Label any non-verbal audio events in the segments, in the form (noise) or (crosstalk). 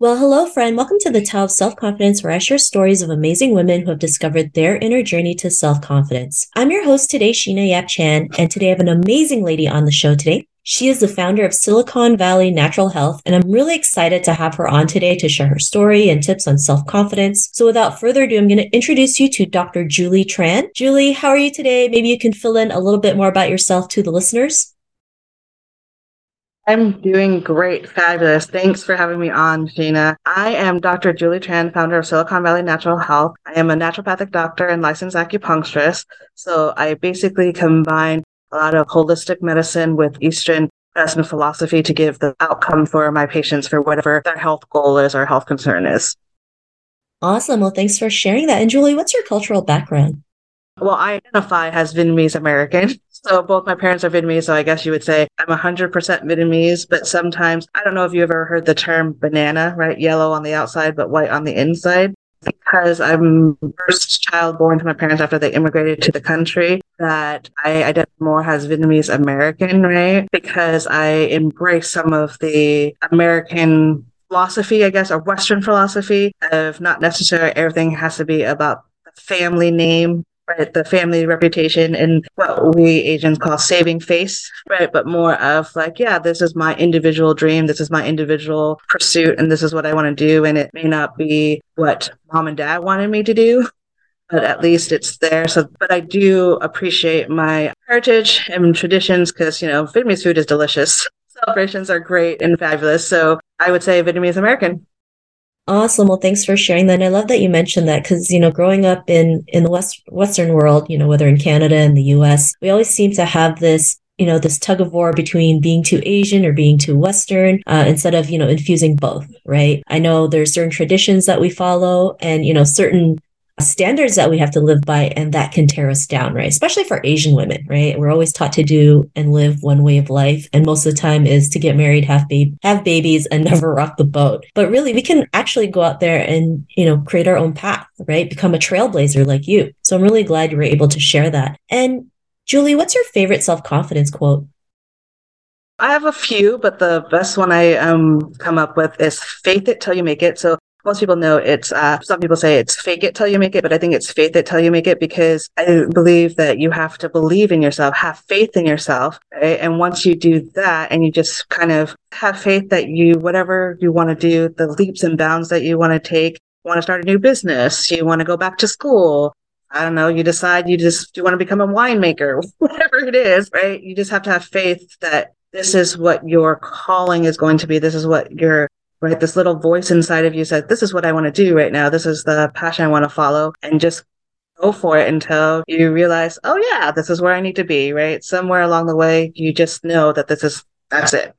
Well, hello, friend. Welcome to the Tao of Self Confidence, where I share stories of amazing women who have discovered their inner journey to self confidence. I'm your host today, Sheena Yap Chan, and today I have an amazing lady on the show today. She is the founder of Silicon Valley Natural Health, and I'm really excited to have her on today to share her story and tips on self confidence. So, without further ado, I'm going to introduce you to Dr. Julie Tran. Julie, how are you today? Maybe you can fill in a little bit more about yourself to the listeners. I'm doing great, fabulous. Thanks for having me on, Sheena. I am Dr. Julie Tran, founder of Silicon Valley Natural Health. I am a naturopathic doctor and licensed acupuncturist. So I basically combine a lot of holistic medicine with Eastern medicine philosophy to give the outcome for my patients for whatever their health goal is or health concern is. Awesome. Well, thanks for sharing that. And Julie, what's your cultural background? Well, I identify as Vietnamese American. (laughs) So both my parents are Vietnamese, so I guess you would say I'm 100% Vietnamese, but sometimes, I don't know if you've ever heard the term banana, right? Yellow on the outside, but white on the inside. Because I'm first child born to my parents after they immigrated to the country, that I identify more as Vietnamese American, right? Because I embrace some of the American philosophy, I guess, or Western philosophy of not necessarily everything has to be about the family name right? The family reputation and what we Asians call saving face, right? But more of like, yeah, this is my individual dream. This is my individual pursuit. And this is what I want to do. And it may not be what mom and dad wanted me to do, but at least it's there. So, but I do appreciate my heritage and traditions because, you know, Vietnamese food is delicious. Celebrations are great and fabulous. So I would say Vietnamese American. Awesome. Well, thanks for sharing that. And I love that you mentioned that because, you know, growing up in, in the West, Western world, you know, whether in Canada and the US, we always seem to have this you know this tug of war between being too asian or being too western uh, instead of you know infusing both right i know there's certain traditions that we follow and you know certain standards that we have to live by and that can tear us down right? Especially for asian women right? We're always taught to do and live one way of life. And most of the time is to get married have baby have babies and (laughs) never rock the boat. But really we can actually go out there and you know create our own path right? Become a trailblazer like you. So i'm really glad you were able to share that. And julie what's your favorite self-confidence quote? I have a few, but the best one I um come up with is faith it till you make it. So most people know it's uh, some people say it's fake it till you make it but i think it's faith it till you make it because i believe that you have to believe in yourself have faith in yourself right? and once you do that and you just kind of have faith that you whatever you want to do the leaps and bounds that you want to take want to start a new business you want to go back to school I don't know, you decide you just you want to become a winemaker, (laughs) whatever it is, right? You just have to have faith that this is what your calling is going to be. This is what your right? This little voice inside of you says, this is what I want to do right now. This is the passion I want to follow and just go for it until you realize, oh yeah, this is where I need to be, right? Somewhere along the way, you just know that this is, that's it.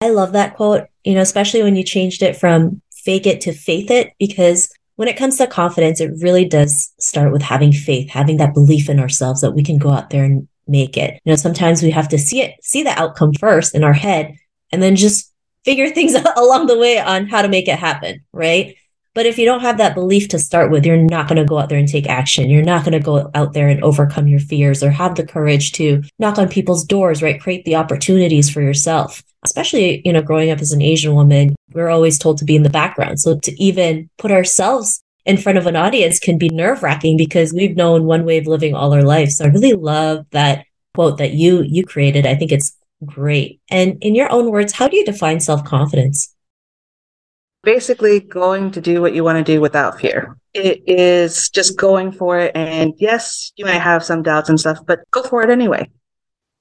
I love that quote, you know, especially when you changed it from fake it to faith it, because when it comes to confidence, it really does start with having faith, having that belief in ourselves that we can go out there and make it. You know, sometimes we have to see it, see the outcome first in our head, and then just figure things out (laughs) along the way on how to make it happen, right? But if you don't have that belief to start with, you're not going to go out there and take action. You're not going to go out there and overcome your fears or have the courage to knock on people's doors, right? Create the opportunities for yourself. Especially, you know, growing up as an Asian woman, we're always told to be in the background. So to even put ourselves in front of an audience can be nerve wracking because we've known one way of living all our life. So I really love that quote that you you created. I think it's Great. And in your own words, how do you define self confidence? Basically, going to do what you want to do without fear. It is just going for it. And yes, you may have some doubts and stuff, but go for it anyway.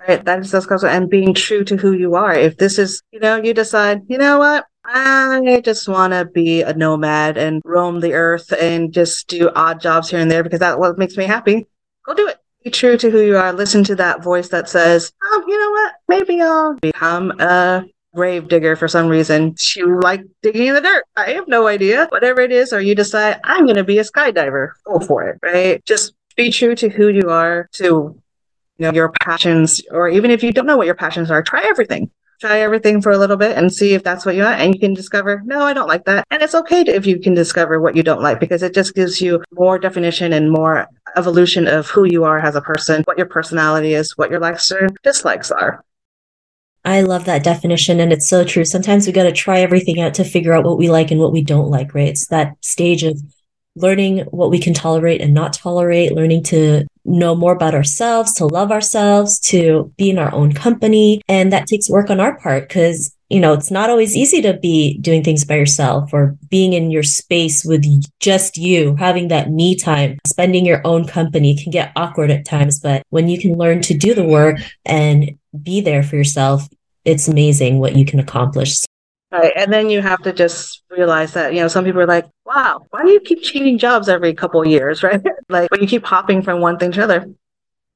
Right? That is self confidence and being true to who you are. If this is, you know, you decide, you know what? I just want to be a nomad and roam the earth and just do odd jobs here and there because that's what makes me happy. Go do it be true to who you are. Listen to that voice that says, "Oh, you know what? Maybe I'll become a grave digger for some reason. You like digging in the dirt. I have no idea. Whatever it is, or you decide I'm going to be a skydiver. Go for it. Right? Just be true to who you are, to you know, your passions, or even if you don't know what your passions are, try everything. Try everything for a little bit and see if that's what you want. And you can discover, no, I don't like that. And it's okay to, if you can discover what you don't like because it just gives you more definition and more evolution of who you are as a person, what your personality is, what your likes or dislikes are. I love that definition. And it's so true. Sometimes we got to try everything out to figure out what we like and what we don't like, right? It's that stage of learning what we can tolerate and not tolerate, learning to know more about ourselves, to love ourselves, to be in our own company. And that takes work on our part because, you know, it's not always easy to be doing things by yourself or being in your space with just you, having that me time, spending your own company can get awkward at times. But when you can learn to do the work and be there for yourself, it's amazing what you can accomplish. Right. And then you have to just realize that, you know, some people are like, wow, why do you keep changing jobs every couple years, (laughs) right? like when you keep hopping from one thing to another,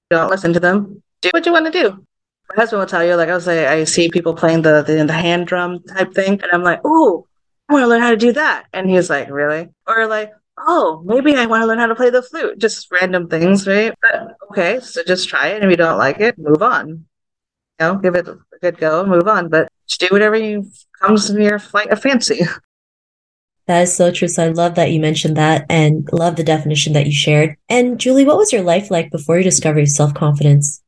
don't listen to them. Do what you want to do. My husband will tell you, like I'll say, I see people playing the, the, the hand drum type thing. And I'm like, oh, I want to learn how to do that. And he's like, really? Or like, oh, maybe I want to learn how to play the flute. Just random things, right? But, okay, so just try it. And if you don't like it, move on. You know, give it a good go move on. But just do whatever you comes in your flight of fancy. (laughs) That is so true. So I love that you mentioned that and love the definition that you shared. And Julie, what was your life like before you discovered self confidence?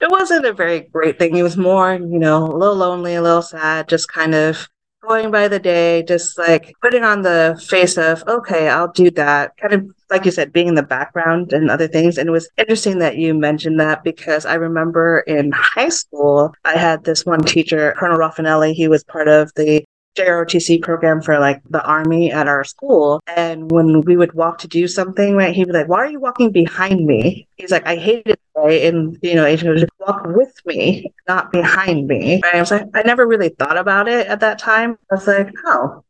It wasn't a very great thing. It was more, you know, a little lonely, a little sad, just kind of going by the day, just like putting on the face of, okay, I'll do that. Kind of like you said, being in the background and other things. And it was interesting that you mentioned that because I remember in high school, I had this one teacher, Colonel Raffanelli. He was part of the JROTC program for like the army at our school. And when we would walk to do something, right, he'd be like, Why are you walking behind me? He's like, I hate it. Right. And, you know, Asian would walk with me, not behind me. Right. I was like, I never really thought about it at that time. I was like, Oh.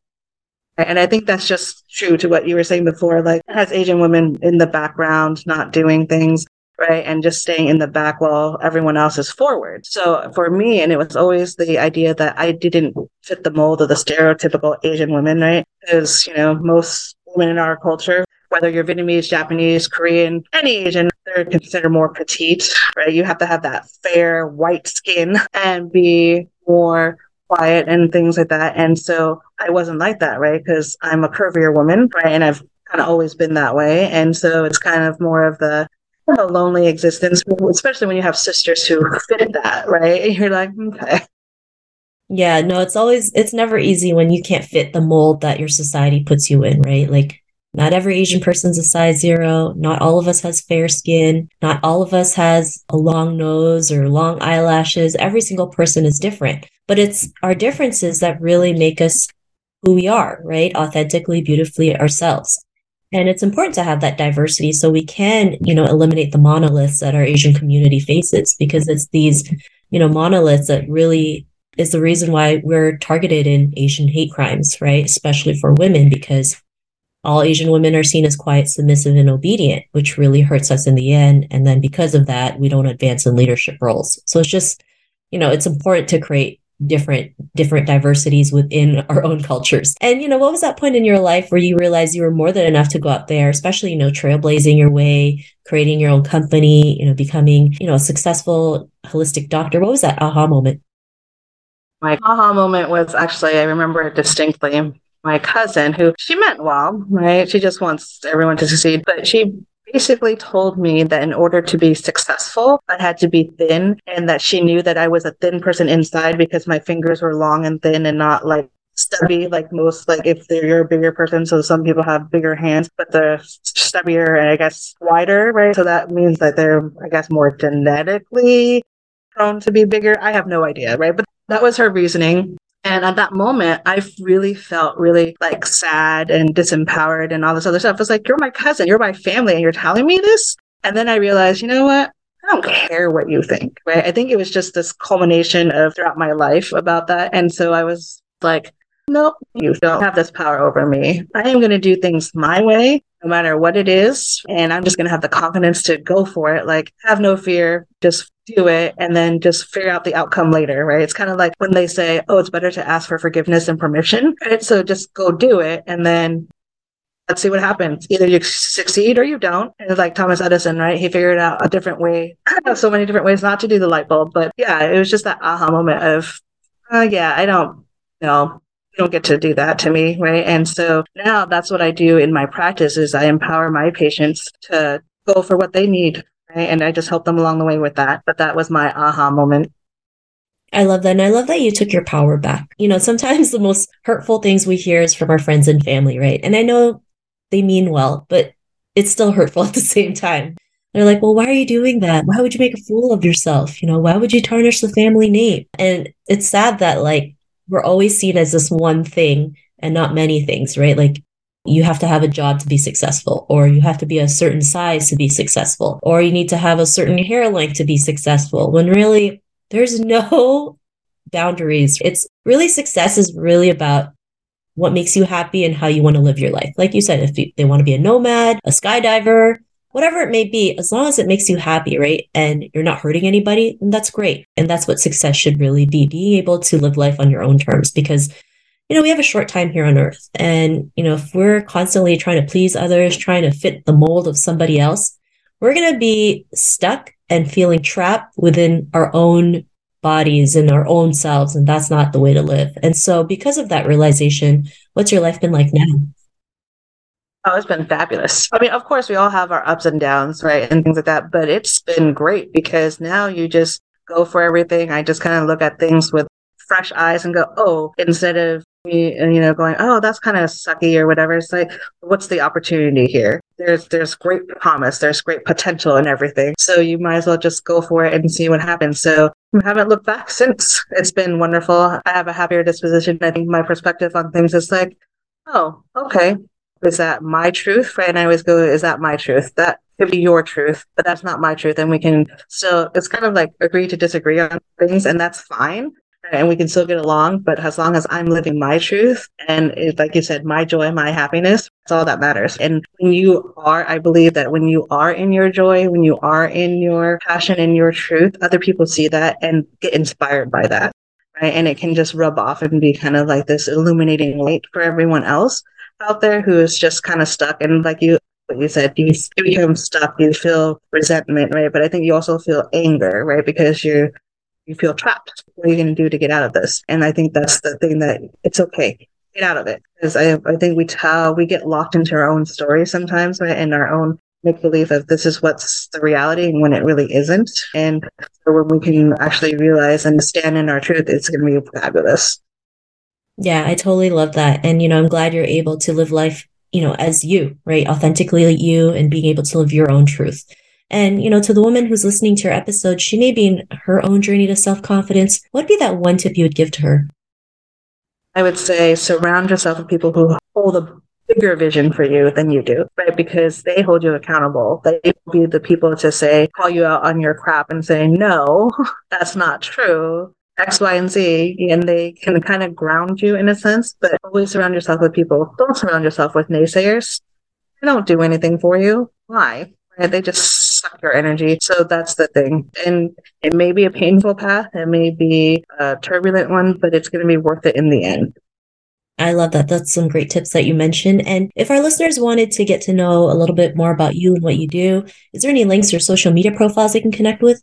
And I think that's just true to what you were saying before. Like, as Asian women in the background, not doing things, right? And just staying in the back while everyone else is forward. So for me, and it was always the idea that I didn't fit the mold of the stereotypical Asian women, right? Because, you know, most women in our culture, whether you're Vietnamese, Japanese, Korean, any Asian, they're considered more petite, right? You have to have that fair white skin and be more quiet and things like that. And so I wasn't like that, right? Because I'm a curvier woman, right? And I've kind of always been that way. And so it's kind of more of the a lonely existence, especially when you have sisters who fit that, right? And you're like, okay. Yeah, no, it's always, it's never easy when you can't fit the mold that your society puts you in, right? Like, not every Asian person's a size zero. Not all of us has fair skin. Not all of us has a long nose or long eyelashes. Every single person is different, but it's our differences that really make us who we are, right? Authentically, beautifully ourselves. And it's important to have that diversity so we can, you know, eliminate the monoliths that our Asian community faces because it's these, you know, monoliths that really is the reason why we're targeted in Asian hate crimes, right? Especially for women, because all Asian women are seen as quiet, submissive, and obedient, which really hurts us in the end. And then because of that, we don't advance in leadership roles. So it's just, you know, it's important to create different different diversities within (laughs) our own cultures. And you know, what was that point in your life where you realized you were more than enough to go out there, especially, you know, trailblazing your way, creating your own company, you know, becoming, you know, a successful holistic doctor? What was that aha moment? My aha moment was actually I remember it distinctly. My cousin, who she meant well, right? She just wants everyone to succeed, but she basically told me that in order to be successful, I had to be thin and that she knew that I was a thin person inside because my fingers were long and thin and not like stubby like most like if you're a bigger person so some people have bigger hands but they're stubbier and i guess wider right? So that means that they're i guess more genetically prone to be bigger. I have no idea right? But that was her reasoning and at that moment, I really felt really like sad and disempowered and all this other stuff. I was like, you're my cousin, you're my family, and you're telling me this? And then I realized, you know what? I don't care what you think, right? I think it was just this culmination of throughout my life about that. And so I was like, no, you don't have this power over me. I am going to do things my way, no matter what it is. And I'm just going to have the confidence to go for it. Like, have no fear, just do it, and then just figure out the outcome later, right? It's kind of like when they say, oh, it's better to ask for forgiveness and permission, right? So just go do it. And then let's see what happens. Either you succeed or you don't. And like Thomas Edison, right? He figured out a different way so many different ways not to do the light bulb, but yeah, it was just that aha moment of, uh, yeah, I don't, know, don't get to do that to me, right? And so now that's what I do in my practice is I empower my patients to go for what they need, right? And I just help them along the way with that. But that was my aha moment. I love that. And I love that you took your power back. You know, sometimes the most hurtful things we hear is from our friends and family, right? And I know they mean well, but it's still hurtful (laughs) at the same time. They're like, well, why are you doing that? Why would you make a fool of yourself? You know, why would you tarnish the family name? And it's sad that like we're always seen as this one thing and not many things, right? Like you have to have a job to be successful, or you have to be a certain size to be successful, or you need to have a certain hair length to be successful. When really there's (laughs) no boundaries. It's really success is really about what makes you happy and how you want to live your life. Like you said, if they want to be a nomad, a skydiver, whatever it may be, as long as it makes you happy, right? And you're not hurting anybody, that's great. And that's what success should really be being able to live life on your own terms because, you know, we have a short time here on earth. And, you know, if we're constantly trying to please others, trying to fit the mold of somebody else, we're going to be stuck and feeling trapped within our own bodies and our own selves. And that's not the way to live. And so, because of that realization, what's your life been like now? Oh, it's been fabulous. I mean, of course, we all have our ups and downs, right? And things like that. But it's been great because now you just go for everything. I just kind of look at things with fresh eyes and go, oh, instead of me, you know, going, oh, that's kind of sucky or whatever. It's like, what's the opportunity here? There's there's great promise, there's great potential in everything. So you might as well just go for it and see what happens. So I haven't looked back (laughs) since. It's been wonderful. I have a happier disposition. I think my perspective on things is like, oh, okay, is that my truth? Right? And I always go, is that my truth? That could be your truth, but that's not my truth. And we can still, it's kind of like agree to disagree on things, and that's fine and we can still get along. But as long as I'm living my truth and it, like you said, my joy, my happiness, that's all that matters. And when you are, I believe that when you are in your joy, when you are in your passion and your truth, other people see that and get inspired by that. Right. And it can just rub off and be kind of like this illuminating light for everyone else out there who is just kind of stuck. And like you, what you said, you become stuck, you feel resentment, right? But I think you also feel anger, right? Because you're you feel trapped. What are you going to do to get out of this? And I think that's the thing that it's okay. Get out of it. Because I, I think we tell, we get locked into our own story sometimes, right? And our own make believe of this is what's the reality and when it really isn't. And so when we can actually realize and stand in our truth, it's going to be fabulous. Yeah, I totally love that. And, you know, I'm glad you're able to live life, you know, as you, right? Authentically you and being able to live your own truth. And, you know, to the woman who's listening to your episode, she may be in her own journey to self confidence. What'd be that one tip you would give to her? I would say surround yourself with people who hold a bigger vision for you than you do, right? Because they hold you accountable. They will be the people to say, call you out on your crap and say, no, (laughs) that's not true. X, Y, and Z, and they can kind of ground you in a sense, but always surround yourself with people. Don't surround yourself with naysayers. They don't do anything for you. Why? Right? They just suck your energy. So that's the thing. And it may be a painful path, it may be a turbulent one, but it's going to be worth it in the end. I love that. That's some great tips that you mentioned. And if our listeners wanted to get to know a little bit more about you and what you do, is there any links or social media profiles they can connect with?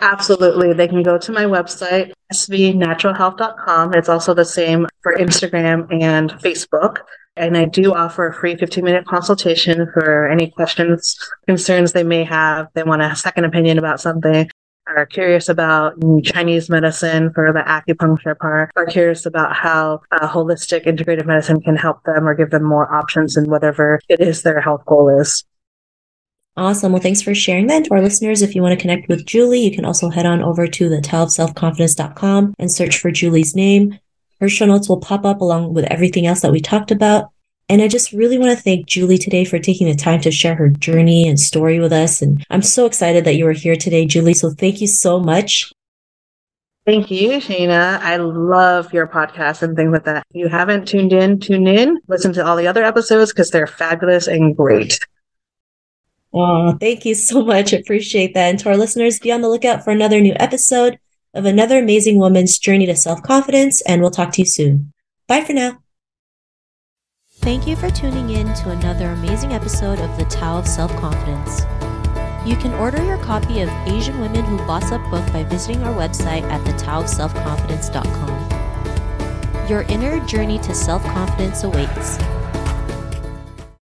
Absolutely. They can go to my website, svnaturalhealth.com. It's also the same for Instagram and Facebook. And I do offer a free 15 minute consultation for any questions, concerns they may have. They want a second opinion about something, are curious about Chinese medicine for the acupuncture part, are curious about how uh, holistic integrative medicine can help them or give them more options in whatever it is their health goal is. Awesome. Well, thanks for sharing that. To our listeners, if you want to connect with Julie, you can also head on over to the taoofselfconfidence.com and search for Julie's name. Her show notes will pop up along with everything else that we talked about. And I just really want to thank Julie today for taking the time to share her journey and story with us. And I'm so excited that you were here today, Julie. So thank you so much. Thank you, Shana. I love your podcast and things like that. If you haven't tuned in, tune in, listen to all the other episodes because they're fabulous and great. Oh, thank you so much. Appreciate that. And to our listeners, be on the lookout for another new episode of another amazing woman's journey to self confidence, and we'll talk to you soon. Bye for now. Thank you for tuning in to another amazing episode of The Tao of Self Confidence. You can order your copy of Asian Women Who Boss Up book by visiting our website at thetaoofselfconfidence.com. Your inner journey to self confidence awaits.